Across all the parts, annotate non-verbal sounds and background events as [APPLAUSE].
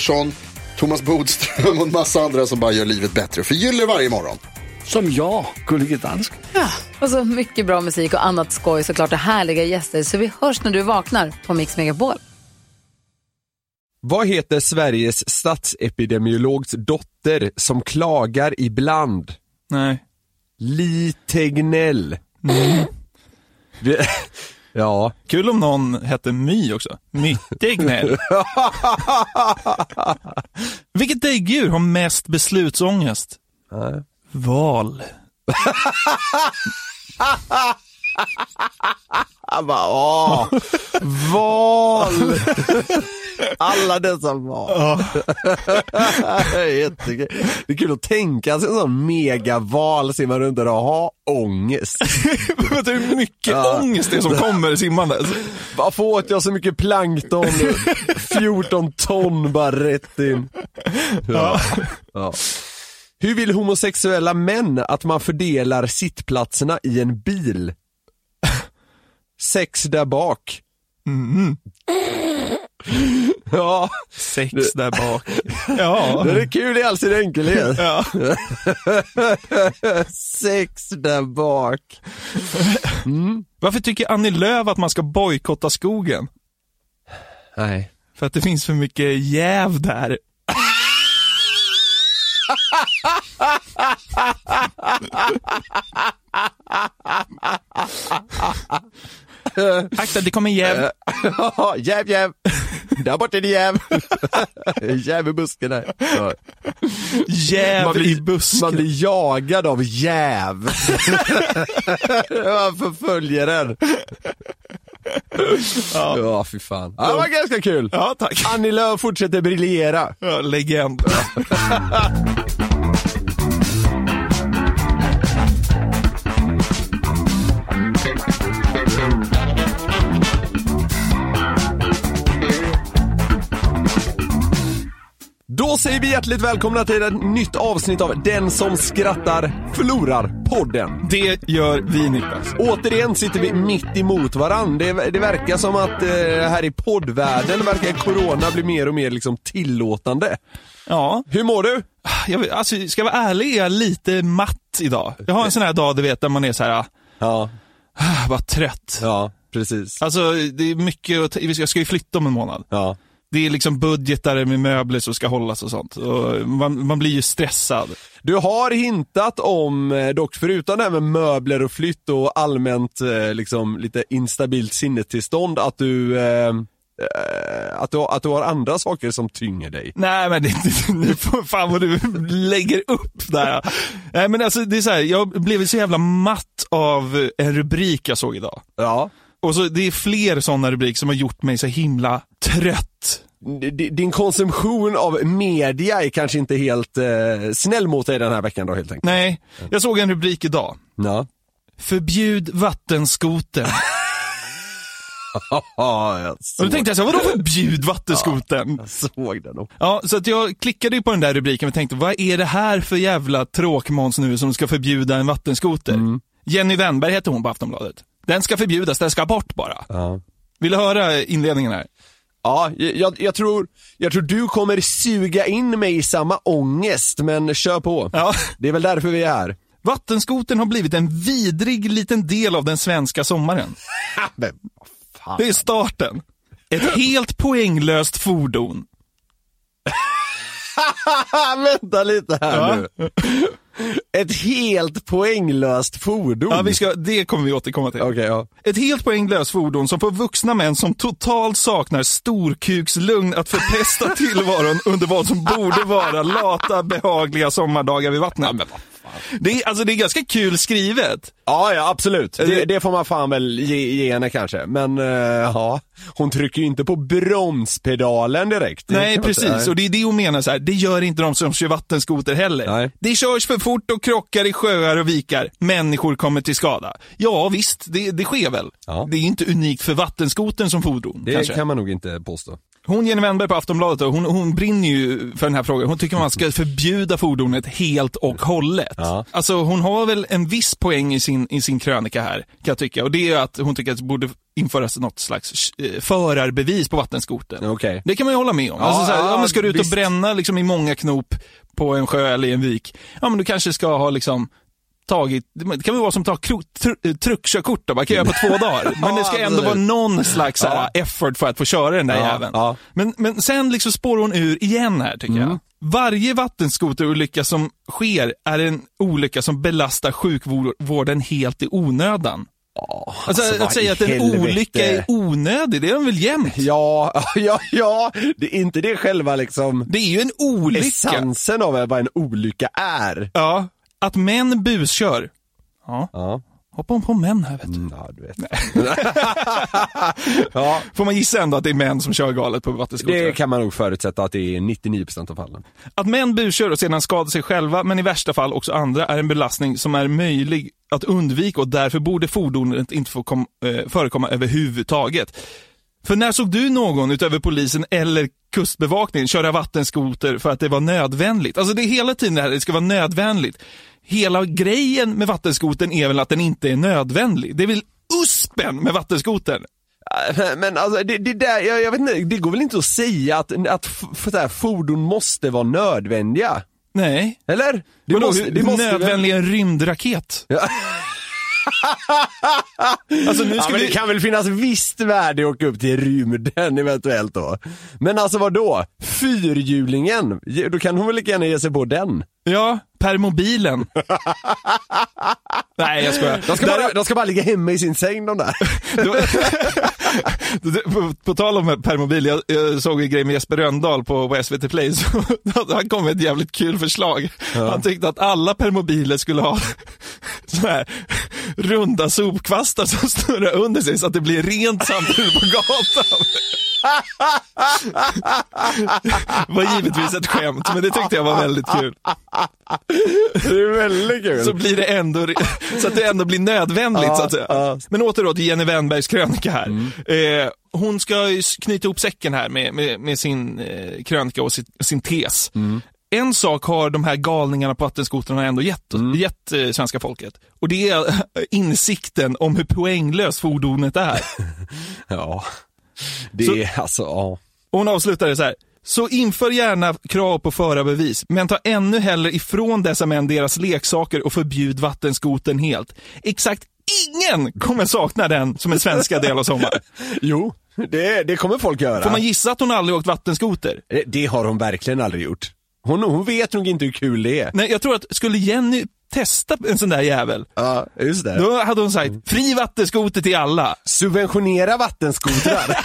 Pettersson, Thomas Bodström och en massa andra som bara gör livet bättre. Förgyller varje morgon. Som jag, Gullige Dansken. Och så mycket bra musik och annat skoj såklart och härliga gäster. Så vi hörs när du vaknar på Mix Megapol. Vad heter Sveriges statsepidemiologs dotter som klagar ibland? Nej. Li Tegnell. Det- ja. Kul om någon hette My också. My Tegnell. [LAUGHS] Vilket däggdjur har mest beslutsångest? Val. [LAUGHS] Han bara, åh, val! Alla dessa val. Det är [LAUGHS] jättekul. Det är kul att tänka sig en sån megaval simmar runt där och ha ångest. [LAUGHS] Vet du hur mycket ångest det är som kommer simmandes? Varför åt jag så mycket plankton? 14 ton bara rätt in. Ja. Ja. Hur vill homosexuella män att man fördelar sittplatserna i en bil? Sex där bak. Ja, Sex där bak. [LAUGHS] Ja. det är kul i all sin enkelhet. ja. [LAUGHS] Sex där bak. Varför tycker Annie Lööf att man ska bojkotta skogen? Nej. För att det finns för mycket jäv där. [LAUGHS] Akta, det kommer jäv. Jäv, jäv. Där borta är det jäv. jäv [LAUGHS] i busken här. Ja. Jäv Man i blir, busken. man blir jagad av jäv. Man [LAUGHS] förföljer den. Ja, ja fy fan. Ja, det var ganska kul. Ja, tack. Annie Lööf fortsätter briljera. Ja, legend. [LAUGHS] säger vi hjärtligt välkomna till ett nytt avsnitt av Den som skrattar förlorar podden. Det gör vi Niklas. Återigen sitter vi mitt emot varann. Det, det verkar som att eh, här i poddvärlden verkar corona bli mer och mer liksom tillåtande. Ja, Hur mår du? jag, alltså, ska jag vara ärlig är jag lite matt idag. Jag har en sån här dag du vet där man är så här, Ja, ah, bara trött. ja, precis. Alltså det är mycket, jag ska ju flytta om en månad. Ja. Det är liksom budgetar med möbler som ska hållas och sånt. Och man, man blir ju stressad. Du har hintat om, eh, dock förutom det här med möbler och flytt och allmänt eh, liksom lite instabilt sinnestillstånd, att du, eh, eh, att, du, att du har andra saker som tynger dig. Nej men det, det, [LAUGHS] nu får fan vad du lägger upp där. Nej men alltså det är så här, jag blev så jävla matt av en rubrik jag såg idag. Ja. Och så det är fler sådana rubriker som har gjort mig så himla trött. Din konsumtion av media är kanske inte helt eh, snäll mot dig den här veckan då helt enkelt. Nej, jag såg en rubrik idag. Ja. Förbjud vattenskoten. [LAUGHS] Ja, jag Och såg, då tänkte jag så här, vadå förbjud vattenskoten? jag såg det nog. Ja, så att jag klickade ju på den där rubriken och tänkte, vad är det här för jävla tråkmåns nu som ska förbjuda en vattenskoter? Jenny Wennberg heter hon på Aftonbladet. Den ska förbjudas, den ska bort bara. Ja. Vill du höra inledningen här? Ja, jag, jag, tror, jag tror du kommer suga in mig i samma ångest, men kör på. Ja. Det är väl därför vi är här. Vattenskoten har blivit en vidrig liten del av den svenska sommaren. [LAUGHS] Men. Det är starten. Ett helt poänglöst fordon. [LAUGHS] Vänta lite här Ja. nu. Ett helt poänglöst fordon. Ja, vi ska, det kommer vi återkomma till. Okej, ja. Ett helt poänglöst fordon som får vuxna män som totalt saknar storkukslugn att förpesta [LAUGHS] tillvaron under vad som borde vara lata, behagliga sommardagar vid vattnet. Det, är, alltså, det är ganska kul skrivet. Ja, ja absolut. Det, Det- får man fan väl ge, ge henne kanske. Men eh, ja, hon trycker ju inte på bromspedalen direkt. Nej, precis. inte- Och det är det hon menar så här. det gör inte de som kör vattenskoter heller. Nej. Det körs för fort och krockar i sjöar och vikar. Människor kommer till skada. Ja, visst, det, det sker väl. Ja. Det är inte unikt för vattenskoten som fordon. Det kanske. kan man nog inte påstå. Hon Jenny Wennberg på Aftonbladet, hon, hon brinner ju för den här frågan. Hon tycker man ska förbjuda fordonet helt och hållet. Ja. Alltså hon har väl en viss poäng i sin, i sin krönika här, kan jag tycka. Och det är att hon tycker att det borde införas något slags eh, förarbevis på vattenskoten. Okej. Det kan man ju hålla med om. Ja, alltså, så här, ja, ja, men ska du ut och visst. bränna liksom, i många knop på en sjö eller i en vik, ja men du kanske ska ha liksom tagit, det kan väl vara som att ta tr- truckkörkort då, man kan göra på två dagar. [LAUGHS] Men det ska ändå vara någon slags här, effort för att få köra den där Ja, jäveln. ja. Men, men sen liksom spårar hon ur igen här tycker Mm. jag. Varje vattenskoterolycka som sker är en olycka som belastar sjukvården helt i onödan. Alltså, alltså, vad att säga att en olycka är onödig, det är den väl jämt? [LAUGHS] Ja, [LAUGHS] ja, ja, det är inte det själva liksom Det är ju en olycka. essensen av vad en olycka är. Ja, att män buskör. Ja, Ja, hoppa om på män här vet du. mm, ja du vet. [LAUGHS] ja, Får man gissa ändå att det är män som kör galet på vattenskotrar? det kan man nog förutsätta att det är 99% av fallen. Att män buskör och sedan skadar sig själva, men i värsta fall också andra, är en belastning som är möjlig att undvika och därför borde fordonet inte få kom, eh, förekomma överhuvudtaget. För när såg du någon utöver polisen eller kustbevakningen köra vattenskoter för att det var nödvändigt? Alltså det är hela tiden det här, det ska vara nödvändigt. Hela grejen med vattenskoten är väl att den inte är nödvändig. Det är väl uspen med vattenskotern? Äh, Men alltså det, det där, jag, jag vet inte, det går väl inte att säga att, att f- f- så här, fordon måste vara nödvändiga? Nej. Eller? Det Vadå, måste, det måste nödvändig en rymdraket? Ja. [LAUGHS] Alltså nu Ja, men vi... det kan väl finnas visst värde att åka upp till rymden eventuellt då. Men alltså vad då? Fyrhjulingen, då kan hon väl lika gärna ge sig på den? Ja, permobilen. [LAUGHS] Nej, jag skojar. De ska, Där- bara, de ska bara ligga hemma i sin säng de där. [LAUGHS] På, på tal om permobil, jag, jag såg en grej med Jesper Röndahl på, på SVT Play, så [LAUGHS] han kom med ett jävligt kul förslag. Han tyckte att alla permobiler skulle ha [LAUGHS] så här runda sopkvastar som snurrar under sig så att det blir rent samtidigt på gatan. Det var givetvis ett skämt, men det tyckte jag var väldigt kul. Det är väldigt kul. så blir det ändå, så att det ändå blir nödvändigt Ja, så att säga. ja. Men åter då till Jenny Wennbergs krönika här. Eh, hon ska knyta ihop säcken här med, med, med sin eh, krönika och sin, sin tes. En sak har de här galningarna på vattenskotrarna ändå gett, gett eh, svenska folket. Och det är eh, insikten om hur poänglöst fordonet är. [LAUGHS] Ja. Det Så- är alltså, ja. Hon avslutade så här. Så inför gärna krav på förarbevis, men ta ännu hellre ifrån dessa män deras leksaker och förbjud vattenskoten helt. Exakt ingen kommer sakna den som en svenska del av sommaren. [LAUGHS] Jo, det, det kommer folk göra. Får man gissa att hon aldrig åkt vattenskoter? Det- Det har hon verkligen aldrig gjort. Hon, hon vet nog inte hur kul det är. Nej, jag tror att skulle Jenny testa en sån där jävel, Ja, just det. då hade hon sagt fri vattenskoter till alla. Subventionera vattenskotrar.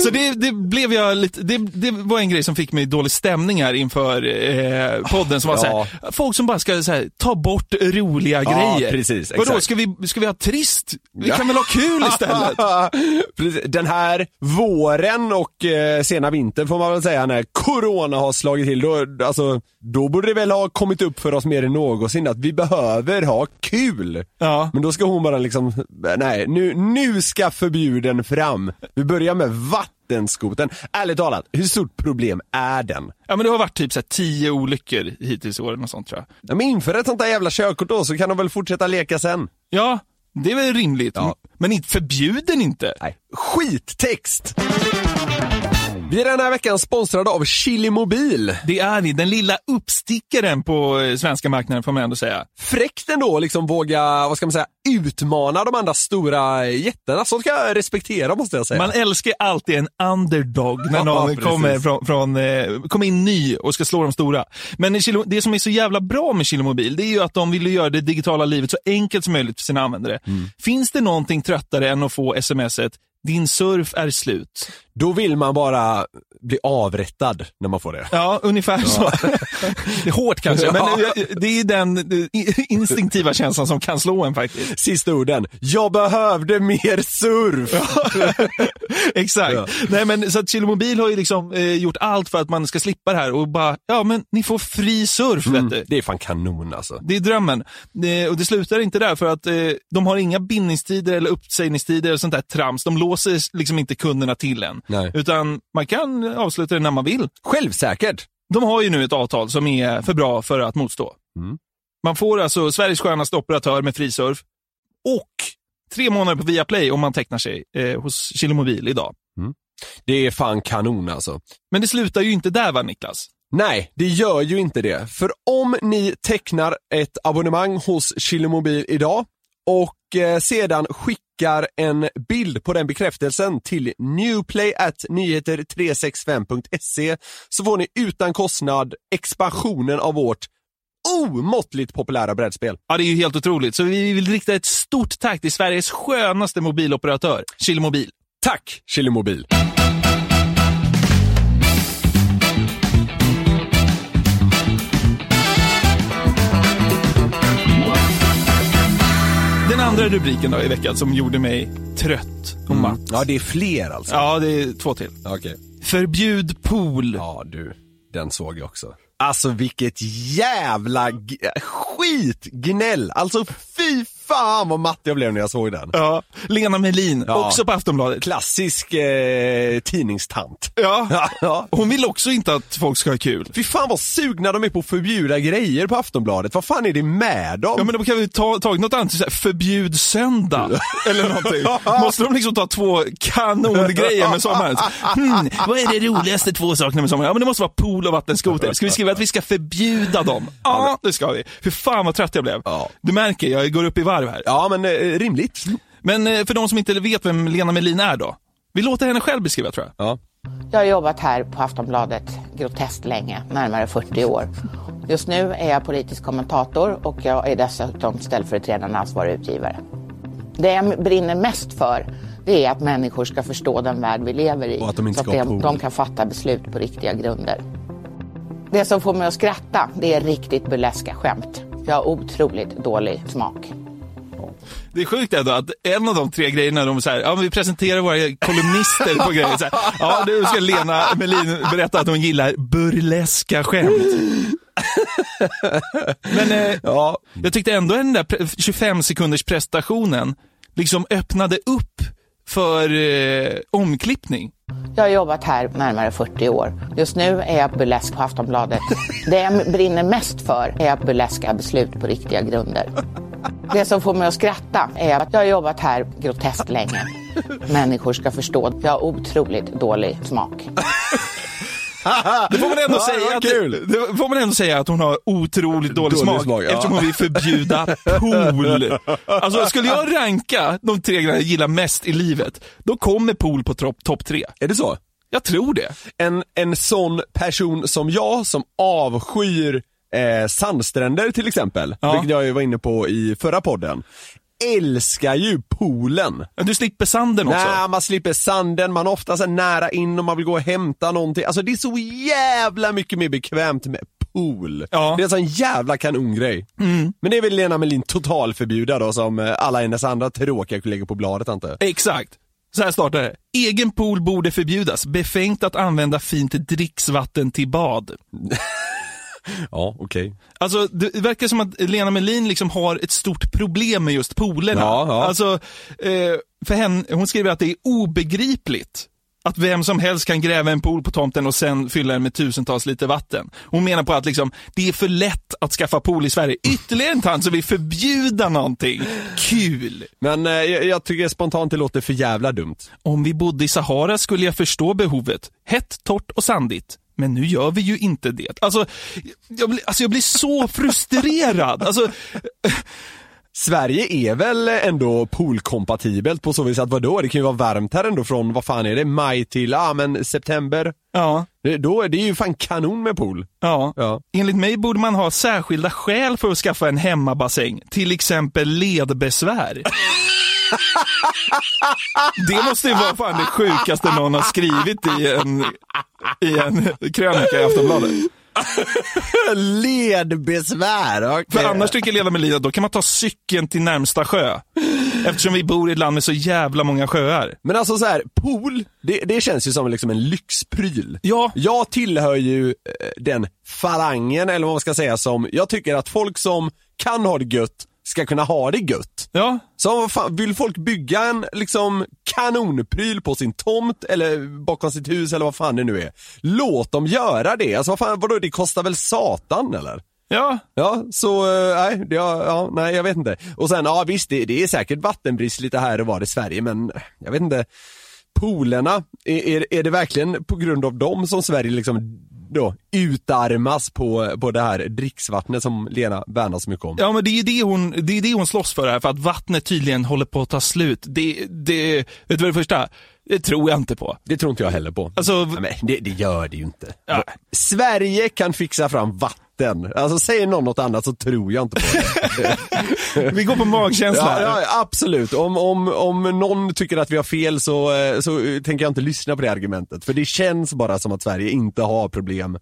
[LAUGHS] Så det, det blev jag lite, det, det var en grej som fick mig dålig stämning här inför eh, podden som var Ja. så här, folk som bara ska så här, ta bort roliga Ja, grejer. precis, Vadå, ska vi, ska vi ha trist? Vi Ja. kan väl ha kul istället? [LAUGHS] Den här våren och eh, sena vintern får man väl säga när corona har slagit till, då, alltså, då borde det väl ha kommit upp för oss mer än någonsin att vi behöver ha kul. Ja. Men då ska hon bara liksom, nej, nu, nu ska förbjuden fram. Vi börjar med vattenskoten. Ärligt talat, hur stort problem är den? ja, men det har varit typ så här, tio olyckor hittills i år, och sånt tror jag. Ja, men inför ett sånt där jävla körkort då så kan de väl fortsätta leka sen. Ja, det är väl rimligt. Ja. Men inte förbjuden inte. Nej, skittext! Vi är den här veckan sponsrade av Chili Mobil. Det är ni, den lilla uppstickaren på eh, svenska marknaden får man ändå säga. Fräckt ändå liksom våga, vad ska man säga, utmana de andra stora jättarna. Sånt ska jag respektera måste jag säga. Man älskar alltid en underdog när Ja, någon precis. kommer, från, från, eh, kommer in ny och ska slå de stora. Men det som är så jävla bra med Kilomobil, det är ju att de vill göra det digitala livet så enkelt som möjligt för sina användare. Mm. Finns det någonting tröttare än att få smset din surf är slut. Då vill man bara bli avrättad när man får det. Ja, ungefär så. [LAUGHS] Det är hårt kanske, men Ja. det är den instinktiva känslan som kan slå en faktiskt. Sista orden. Jag behövde mer surf. [LAUGHS] Exakt. Ja. Nej, men, så att Kilomobil har ju liksom eh, gjort allt för att man ska slippa det här och bara, ja men ni får fri surf vet du. Mm, det är fan kanon alltså. Det är drömmen. Eh, och det slutar inte där för att eh, de har inga bindningstider eller uppsägningstider eller sånt där trams. De låser liksom inte kunderna till en. Nej. Utan man kan avsluta det när man vill. Självsäkert. De har ju nu ett avtal som är för bra för att motstå. Mm. Man får alltså Sveriges skönaste operatör med fri surf och tre månader på Viaplay om man tecknar sig eh, hos Kilomobil idag. Det är fan kanon alltså. Men det slutar ju inte där va Niklas? Nej, det gör ju inte det. För om ni tecknar ett abonnemang hos Chilemobil idag och eh, sedan skickar en bild på den bekräftelsen till newplay.nyheter365.se så får ni utan kostnad expansionen av vårt omåttligt populära brädspel. Ja, det är ju helt otroligt. Så vi vill rikta ett stort tack till Sveriges skönaste mobiloperatör, Kilomobil. Tack Chilemobil! Andra rubriken då i veckan som gjorde mig trött och matt. Ja, det är fler alltså. Ja, det är två till. Okej. Förbjud pool. Ja du, den såg jag också. Alltså vilket jävla skitgnäll! Alltså fy fan vad matt jag blev när jag såg den. Ja, Lena Melin, Ja. också på Aftonbladet. Klassisk eh, tidningstant. Ja. [LAUGHS] ja. Hon vill också inte att folk ska ha kul. Fy fan vad sugna de är på att förbjuda grejer på Aftonbladet. Vad fan är det med dem? Ja men då kan vi ta tagit något annat, här, förbjud söndag [LAUGHS] eller någonting. Måste de liksom ta två kanongrejer med sommaren? Hmm, vad är det roligaste två sakerna med sommaren? Ja men det måste vara pool och vattenskoter. Ska vi skriva att vi ska förbjuda dem? Ja, det ska vi. För fan vad trött jag blev. Du märker, jag går upp i varv här. Ja men eh, rimligt. Men eh, för de som inte vet vem Lena Melin är då? Vi låter henne själv beskriva tror jag. Ja. Jag har jobbat här på Aftonbladet groteskt länge, närmare 40 år. Just nu är jag politisk kommentator och jag är dessutom ställföreträdande ansvarig utgivare. Det jag brinner mest för det är att människor ska förstå den värld vi lever i. Och att de inte så att de, de kan fatta beslut på riktiga grunder. Det som får mig att skratta det är riktigt burleska skämt. Jag har otroligt dålig smak. Det är sjukt ändå att en av de tre grejerna, de så här, ja, vi presenterar våra kolumnister på grejer. Så här, ja, nu ska Lena Melin berätta att hon gillar burleska skämt. Men eh, Ja. jag tyckte ändå den där pre- 25 sekunders prestationen liksom öppnade upp för eh, omklippning. Jag har jobbat här närmare 40 år. Just nu är jag burlesk på Aftonbladet. Det jag brinner mest för är att burleska beslut på riktiga grunder. Det som får mig att skratta är att jag har jobbat här groteskt länge. Människor ska förstå. Jag har otroligt dålig smak. Det får man ändå, [LAUGHS] Ja, säga, att, kul. det får man ändå säga att hon har otroligt dålig, Dålig smak, smak, ja. eftersom hon vill förbjuda pool. [LAUGHS] Alltså skulle jag ranka de tre grejerna jag gillar mest i livet, då kommer pool på topp top tre. Är det så? Jag tror det. En, en sån person som jag som avskyr eh, sandstränder till exempel, Ja. vilket jag var inne på i förra podden, älskar ju poolen. Du slipper sanden också. Nej, man slipper sanden, man är ofta så här nära in om man vill gå och hämta någonting. Alltså det är så jävla mycket mer bekvämt med pool. Ja. Mm. Det är en sån jävla kanongrej. Men det är väl Lena Melin totalförbjuda då som eh, alla hennes andra tråkiga kollegor på bladet jag. Exakt. Så här startar det. Egen pool borde förbjudas. Befängt att använda fint dricksvatten till bad. [LAUGHS] [LAUGHS] Ja, okej. Alltså, det verkar som att Lena Melin liksom har ett stort problem med just poolerna. Ja, ja. Alltså, eh, för henne, hon skriver att det är obegripligt att vem som helst kan gräva en pool på tomten och sen fylla den med tusentals liter vatten. Hon menar på att liksom, det är för lätt att skaffa pool i Sverige. Ytterligare en tant som vill förbjuda någonting. Kul! Men eh, jag, jag tycker spontant det låter för jävla dumt. Om vi bodde i Sahara skulle jag förstå behovet. Hett, torrt och sandigt. Men nu gör vi ju inte det. Alltså, jag blir, alltså jag blir så frustrerad. Alltså, Sverige är väl ändå poolkompatibelt på så vis att vadå, det kan ju vara varmt här ändå från, vad fan är det, maj till, ja men september. ja, Det, då, det är ju fan kanon med pool. ja. Ja. Enligt mig borde man ha särskilda skäl för att skaffa en hemmabassäng. Till exempel ledbesvär. [LAUGHS] Det måste ju vara fan det sjukaste någon har skrivit i en, [LAUGHS] i en krönika i Aftonbladet. [LAUGHS] Ledbesvär, okej. För annars tycker jag leda med livet, då kan man ta cykeln till närmsta sjö. Eftersom vi bor i ett land med så jävla många sjöar. Men alltså så här, pool, det, det känns ju som liksom en lyxpryl. Ja. Jag tillhör ju eh, den falangen, eller vad man ska säga, som, jag tycker att folk som kan ha det gött, ska kunna ha det gött. Ja, Så fan, vill folk bygga en liksom kanonpryl på sin tomt eller bakom sitt hus eller vad fan det nu är. Låt dem göra det. Alltså vad fan, vadå, det kostar väl satan eller? ja. Ja, så eh, nej, det, ja, ja, nej jag vet inte. Och sen, ja visst det, det är säkert vattenbrist lite här och var i Sverige men jag vet inte. Poolerna, är, är, är det verkligen på grund av dem som Sverige liksom då utarmas på, på det här dricksvattnet som Lena värnar så mycket om? Ja, men det är ju det hon, det är det hon slåss för här, för att vattnet tydligen håller på att ta slut. Det, det, vet du vad det första? Det tror jag inte på. Det tror inte jag heller på. Alltså, Nej, men det, det gör det ju inte. Ja. Sverige kan fixa fram vatten. Alltså säger någon något annat så tror jag inte på det. [LAUGHS] vi går på magkänsla ja, ja, absolut. Om, om, om någon tycker att vi har fel så, eh, så tänker jag inte lyssna på det argumentet. För det känns bara som att Sverige inte har problem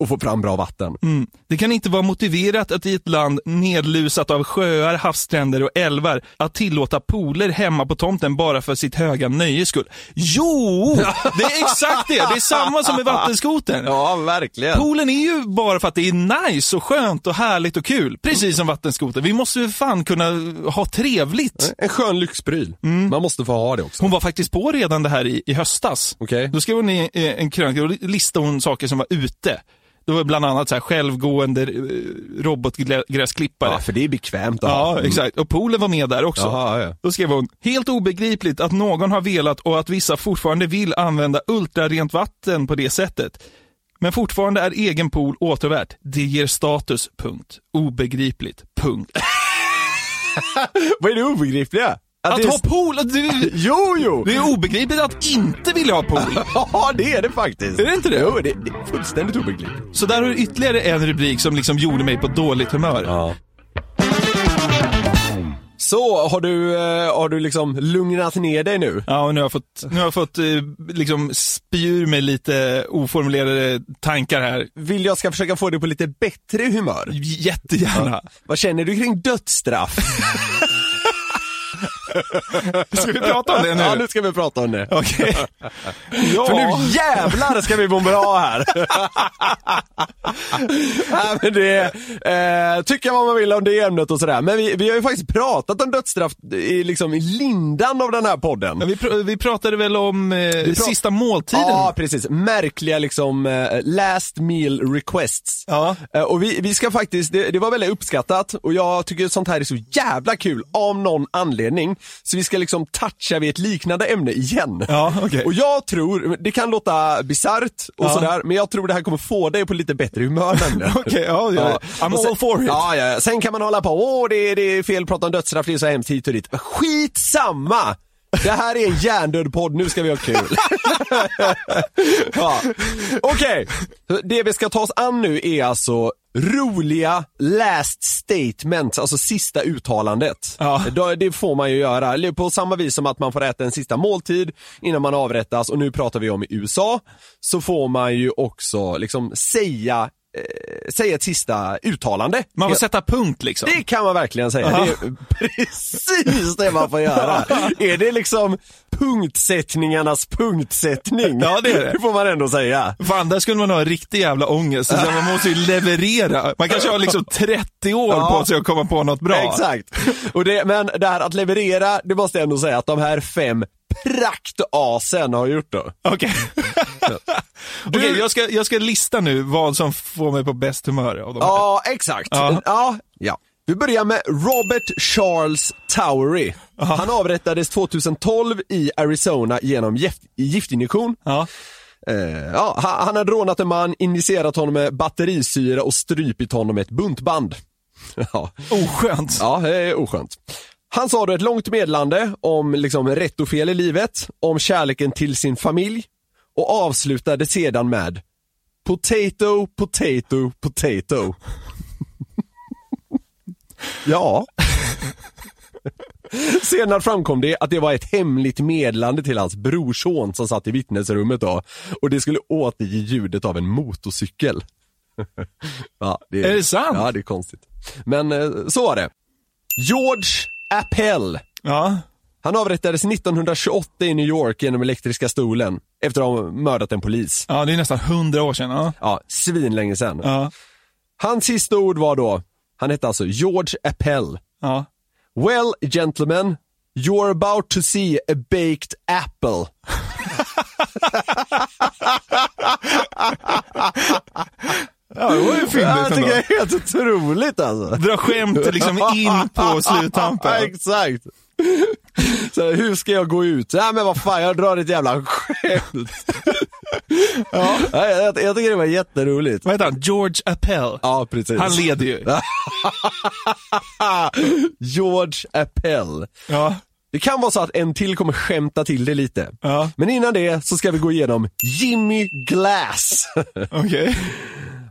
att få fram bra vatten. Mm. Det kan inte vara motiverat att i ett land nedlusat av sjöar, havsstränder och älvar att tillåta pooler hemma på tomten bara för sitt höga nöjes skull. Jo! [LAUGHS] Det är exakt det! Det är samma som med vattenskotern. Ja, verkligen. Poolen är ju bara för att det är nice och skönt och härligt och kul. Precis som vattenskoter. Vi måste ju fan kunna ha trevligt. En skön lyxpryl. Man måste få ha det också. Hon var faktiskt på redan det här i, i höstas. Okej. Då skrev hon i en krönika, och listade hon saker som var ute. Det var bland annat så här självgående eh, robotgräsklippare. Ja, för det är bekvämt att Ja, ha. Mm. exakt. Och poolen var med där också. Jaha, ja. Då skrev hon, helt obegripligt att någon har velat och att vissa fortfarande vill använda ultrarent vatten på det sättet. Men fortfarande är egen pool återvärt. Det ger status, punkt. Obegripligt, punkt. [LAUGHS] Vad är det obegripliga? Att är... ha pool, att du... [LAUGHS] Jo, jo! Det är obegripligt att inte vilja ha pool. [LAUGHS] Ja, det är det faktiskt. Är det inte det? Jo, det, det är fullständigt obegripligt. Så där har du ytterligare en rubrik som liksom gjorde mig på dåligt humör. Ja. Så, har du, eh, har du liksom lugnat ner dig nu? Ja, och nu har jag fått, nu har jag fått eh, liksom spy ur mig lite oformulerade tankar här. Vill jag ska försöka få dig på lite bättre humör? Jättegärna. Vad känner du kring dödsstraff? [LAUGHS] [LAUGHS] Ska vi prata om det nu? Ja, nu ska vi prata om det. Okej. [LAUGHS] Ja. För nu jävlar ska vi må bra här! [LAUGHS] Nej, men det, eh, tycka vad man vill om det ämnet och sådär. Men vi, vi har ju faktiskt pratat om dödsstraff i, liksom, i lindan av den här podden. Ja, vi, pr- vi pratade väl om eh, pra- sista måltiden? Ja, precis. Märkliga liksom eh, last meal requests. Ja. Eh, och vi, vi ska faktiskt, det, det var väldigt uppskattat och jag tycker sånt här är så jävla kul av någon anledning. Så vi ska liksom toucha vid ett liknande ämne igen. Ja, okej. Och jag tror, det kan låta bisarrt och Ja. sådär, men jag tror det här kommer få dig på lite bättre humör nämligen. [LAUGHS] Okej, ja, ja. I'm sen, all for it. Ja, ja. Sen kan man hålla på, åh det, det är fel att prata om dödsstraff, det är så hemskt hit och dit. Skitsamma! Det här är en hjärndöd podd, nu ska vi ha kul. [LAUGHS] ja. Okej, Så det vi ska ta oss an nu är alltså roliga last statements, alltså sista uttalandet. Ja. Det får man ju göra, på samma vis som att man får äta en sista måltid innan man avrättas och nu pratar vi om i USA, så får man ju också liksom säga, säga ett sista uttalande. Man får sätta punkt liksom. Det kan man verkligen säga. Det är precis det man får göra. [LAUGHS] Är det liksom punktsättningarnas punktsättning? Ja, det är det. [LAUGHS] Det får man ändå säga. Fan, där skulle man ha riktig jävla ångest. Så man måste ju leverera. Man kanske har liksom 30 år Ja. på sig att komma på något bra. Exakt. Och det, men det här att leverera, det måste jag ändå säga att de här fem praktasen har gjort då. Okej. [LAUGHS] Okej, jag, ska, jag ska lista nu vad som får mig på bäst humör av de här. Ja, exakt. Ja. Ja. Ja, Vi börjar med Robert Charles Towery. Han avrättades 2012 i Arizona genom gift, giftinjektion. Ja. Eh, ja, han, han hade rånat en man, injicerat honom med batterisyra och strypit honom med ett buntband. [LAUGHS] ja. Oskönt. Ja, det är oskönt. Han sa då ett långt meddelande om liksom rätt och fel i livet, om kärleken till sin familj och avslutade sedan med Potato, potato, potato. [LAUGHS] ja. [LAUGHS] Senare framkom det att det var ett hemligt meddelande till hans brorson som satt i vittnesrummet då och det skulle återge ljudet av en motorcykel. [LAUGHS] ja, Är det sant? Ja, det är konstigt. Men eh, så var det. George Appel. Ja. Han avrättades 1928 i New York genom elektriska stolen efter att ha mördat en polis. ja, det är nästan hundra år sedan. Ja. Ja, svinlänge sedan. Ja. Hans sista ord var då, han hette alltså George Appel. Ja. Well, gentlemen, you're about to see a baked apple. [LAUGHS] ja, det var ju fyndigt Jag ändå. tycker det är helt otroligt alltså. Dra skämt liksom [LAUGHS] in på [LAUGHS] Ja, sluttampen. exakt. Så hur ska jag gå ut? Ja men vad fan, jag drar ett jävla skämt. [LAUGHS] ja. jag, jag, jag tycker det var jätteroligt. Vad heter han? George Appel. Ja, precis. Han leder ju. George Appel. Ja. Det kan vara så att en till kommer skämta till det lite. Ja. Men innan det så ska vi gå igenom Jimmy Glass. Okej.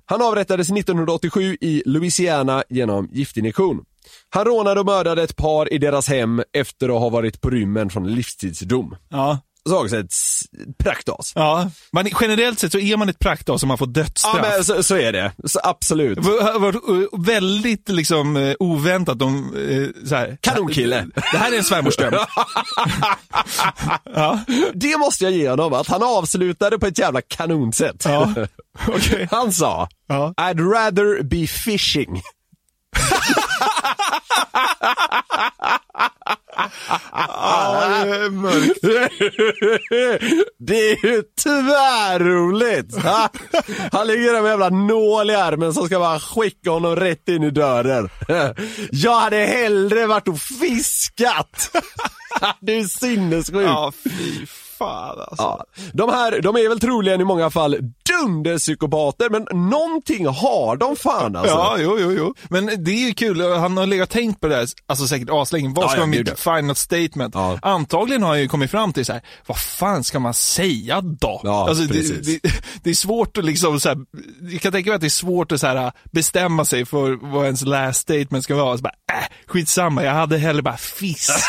Han avrättades 1987 i Louisiana genom giftinjektion. Han rånade och mördade ett par i deras hem efter att ha varit på rymmen från livstidsdom. Ja. Också ett praktas. Ja. Man, generellt sett så är man ett praktas om man får dödsstraff. Ja men så, så är det, så absolut. Har varit eh, väldigt liksom eh, oväntat om, eh, så här. Kanonkille. Det här är en svärmorsdröm. [LAUGHS] ja. Det måste jag ge honom, att han avslutade på ett jävla kanonsätt. Ja. [LAUGHS] Okej. Han sa, Ja. I'd rather be fishing. [LAUGHS] Ja, det är mörkt. Det är ju tvärroligt! Ha? Han ligger där med jävla nål i armen som ska bara skicka honom rätt in i dörren. Jag hade hellre varit och fiskat! Du är sinnessjuk! Ja, fy fan alltså. Ja. De här, de är väl troligen i många fall dunderpsykopater, men någonting har de fan alltså. Ja, jo, jo, jo. Men det är ju kul, han har legat och tänkt på det där, alltså säkert aslänge. Vad ska ja, vara mitt final statement? Ja. Antagligen har han ju kommit fram till så här, vad fan ska man säga då? Ja, alltså, det, det, det är svårt att liksom så här, jag kan tänka mig att det är svårt att så här, bestämma sig för vad ens last statement ska vara. Så bara, äh, skitsamma, jag hade hellre bara fiskat.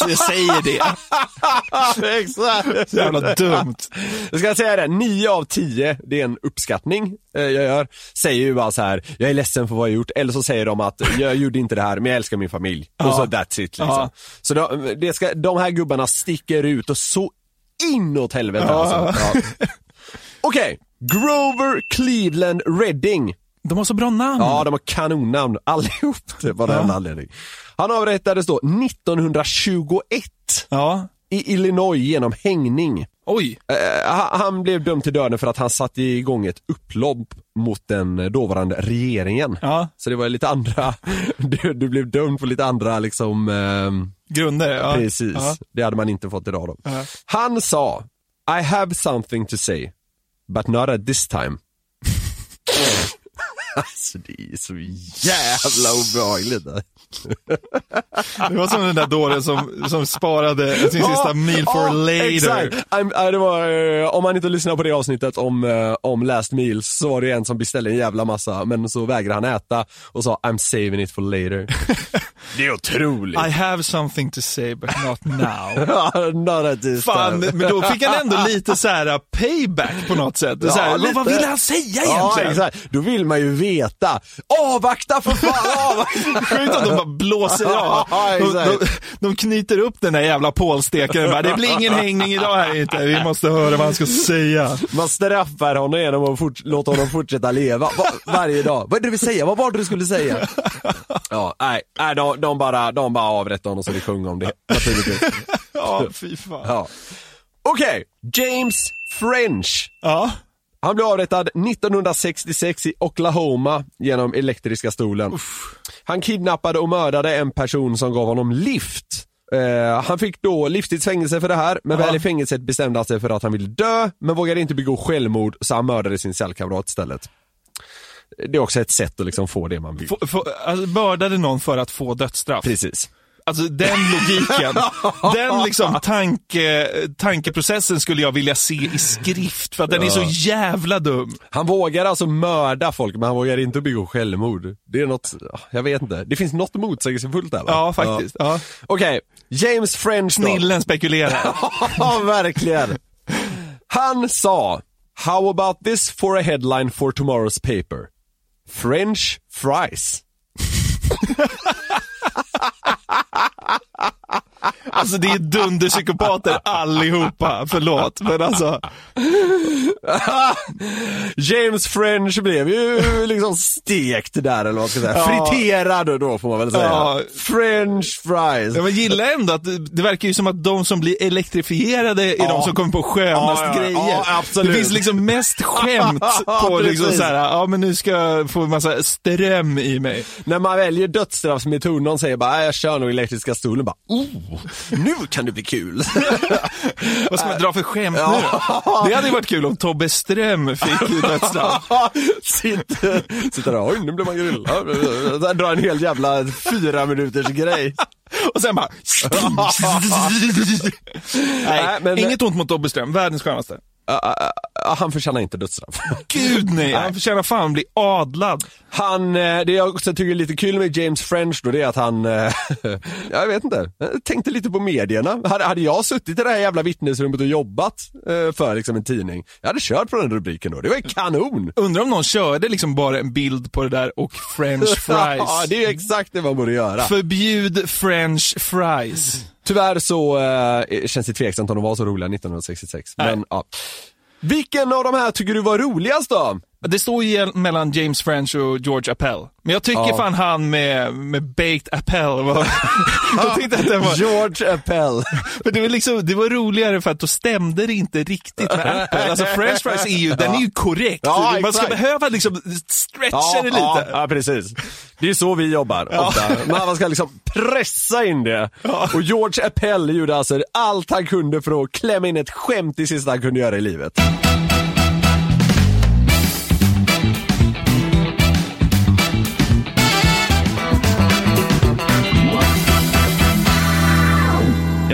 [LAUGHS] jag säger det. [LAUGHS] Exakt! Så jävla dumt. Jag ska säga det, 9 av 10, det är en uppskattning eh, jag gör, säger ju bara så här: jag är ledsen för vad jag gjort, eller så säger de att jag gjorde inte det här, men jag älskar min familj. Och Ja. så that's it liksom. Ja. Så de, det ska, de här gubbarna sticker ut och så inåt helvete Ja. alltså. Ja. [LAUGHS] Okej, Grover Cleveland Redding. De har så bra namn. Ja, de har kanonnamn [LAUGHS] allihop typ, av någon anledning. Han avrättades då 1921 ja. i Illinois genom hängning. Oj. Eh, han- han blev dömd till döden för att han satte igång ett upplopp mot den dåvarande regeringen. Ja. Så det var lite andra, [LAUGHS] du, du blev dömd på lite andra liksom, ehm, Grunder. Ja. precis. Ja. Det hade man inte fått idag då. Ja. Han sa, I have something to say, but not at this time. [LAUGHS] [LAUGHS] alltså det är så jävla obehagligt. [LAUGHS] Det var som den där dåren som, som sparade sin sista meal for ja, later. Exakt. I'm, äh, det var, eh, om man inte lyssnar på det avsnittet om, eh, om last meals så var det en som beställde en jävla massa men så vägrade han äta och sa I'm saving it for later. [LAUGHS] det är otroligt. I have something to say but not now. Not at this Fan, time. men då fick han ändå lite så här uh, payback på något sätt. så här, vad, ville han säga Ja, egentligen? exakt. Då vill man ju veta. Avvakta för fan, [LAUGHS] avvakta! Sjukt att de bara blåser av. [LAUGHS] De, de, de knyter upp den där jävla pålstekaren bara, det blir ingen hängning idag här inte, vi måste höra vad han ska säga. Man straffar honom genom att fort, låta honom fortsätta leva va, varje dag. Vad är det du vill säga? Vad var det du skulle säga? Ja, nej, nej de, de, bara, de bara avrättade honom så vi sjöng om det, naturligtvis. [LAUGHS] Ja, fy fan. Ja. Okej, James French. Ja. Han blev avrättad 1966 i Oklahoma genom elektriska stolen. Han kidnappade och mördade en person som gav honom lift. Eh, han fick då livstidsfängelse för det här, men väl i fängelset bestämde han sig för att han ville dö, men vågade inte begå självmord, så han mördade sin cellkamrat istället. Det är också ett sätt att liksom få det man vill. Få, få, alltså, mördade någon för att få dödsstraff. Precis. Alltså den logiken, [LAUGHS] den liksom tanke, tankeprocessen skulle jag vilja se i skrift för att den är så jävla dum. Han vågar alltså mörda folk, men han vågar inte begå självmord. Det är något, jag vet inte. Det finns något motsägelsefullt där va? Ja, faktiskt. Ja. Okej, James French då. Snillen spekulerar. [LAUGHS] Ja, verkligen. Han sa, How about this for a headline for tomorrow's paper? French fries. [LAUGHS] Alltså det är dunderpsykopater allihopa, förlåt. Men alltså, James French blev ju liksom stekt där eller vad man ska säga. Ja. Friterad då får man väl säga. Ja. French fries. jag gillar ändå att det, verkar ju som att de som blir elektrifierade är de som kommer på skönast Ja, ja, grejer. ja. Det finns liksom mest skämt [LAUGHS] på liksom Precis. såhär, ja men nu ska jag få en massa ström i mig. När man väljer dödsstraffsmetod, någon säger bara "Nej, jag kör nog elektriska stolen, bara oh, nu kan det bli kul. [LAUGHS] Vad ska man dra för skämt nu? Det hade ju varit kul om Tobbe Ström fick [LAUGHS] dödsstraff. sitter, sitter där, oj nu blir man grillad. Drar en hel jävla fyra minuters grej. Och sen bara... [LAUGHS] Nej, men- inget ont mot Tobbe Ström, världens skönaste. Ja, han förtjänar inte dödsstraff. [LAUGHS] Gud nej, han förtjänar fan bli adlad. Han, eh, det jag också tycker är lite kul med James French då, det är att han, eh, [LAUGHS] jag vet inte, tänkte lite på medierna. Hade, hade jag suttit i det här jävla vittnesrummet och jobbat eh, för liksom en tidning, jag hade kört på den rubriken då, det var ju kanon! Undrar om någon körde liksom bara en bild på det där och french [LAUGHS] fries. ja, det är ju exakt det man borde göra. Förbjud french fries. Tyvärr så eh, känns det tveksamt om de var så roliga 1966. Nej. Men ja. Vilken av de här tycker du var roligast då? Det står ju mellan James French och George Appel. Men jag tycker Ja. fan han med, med baked Appel var... [LAUGHS] jag att det var... George Appel. [LAUGHS] För det var liksom, det var roligare för att då stämde det inte riktigt med Apple. Alltså french fries är ju, den är ju korrekt. Ja, Man ska behöva liksom stretcha det lite. Ja, ja, precis. Det är så vi jobbar ofta. Men man ska liksom pressa in det. Och George Appel gjorde alltså allt han kunde för att klämma in ett skämt i sista han kunde göra i livet.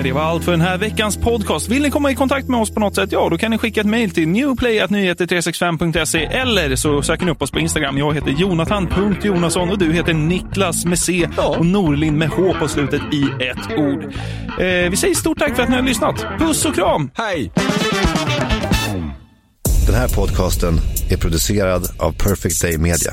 Det var allt för den här veckans podcast. Vill ni komma i kontakt med oss på något sätt? Ja, då kan ni skicka ett mejl till newplay.nyheter365.se eller så söker ni upp oss på Instagram. Jag heter jonathan.jonasson och du heter Niklas med C och Norlin med H på slutet i ett ord. Eh, vi säger stort tack för att ni har lyssnat. Puss och kram! Hej! Den här podcasten är producerad av Perfect Day Media.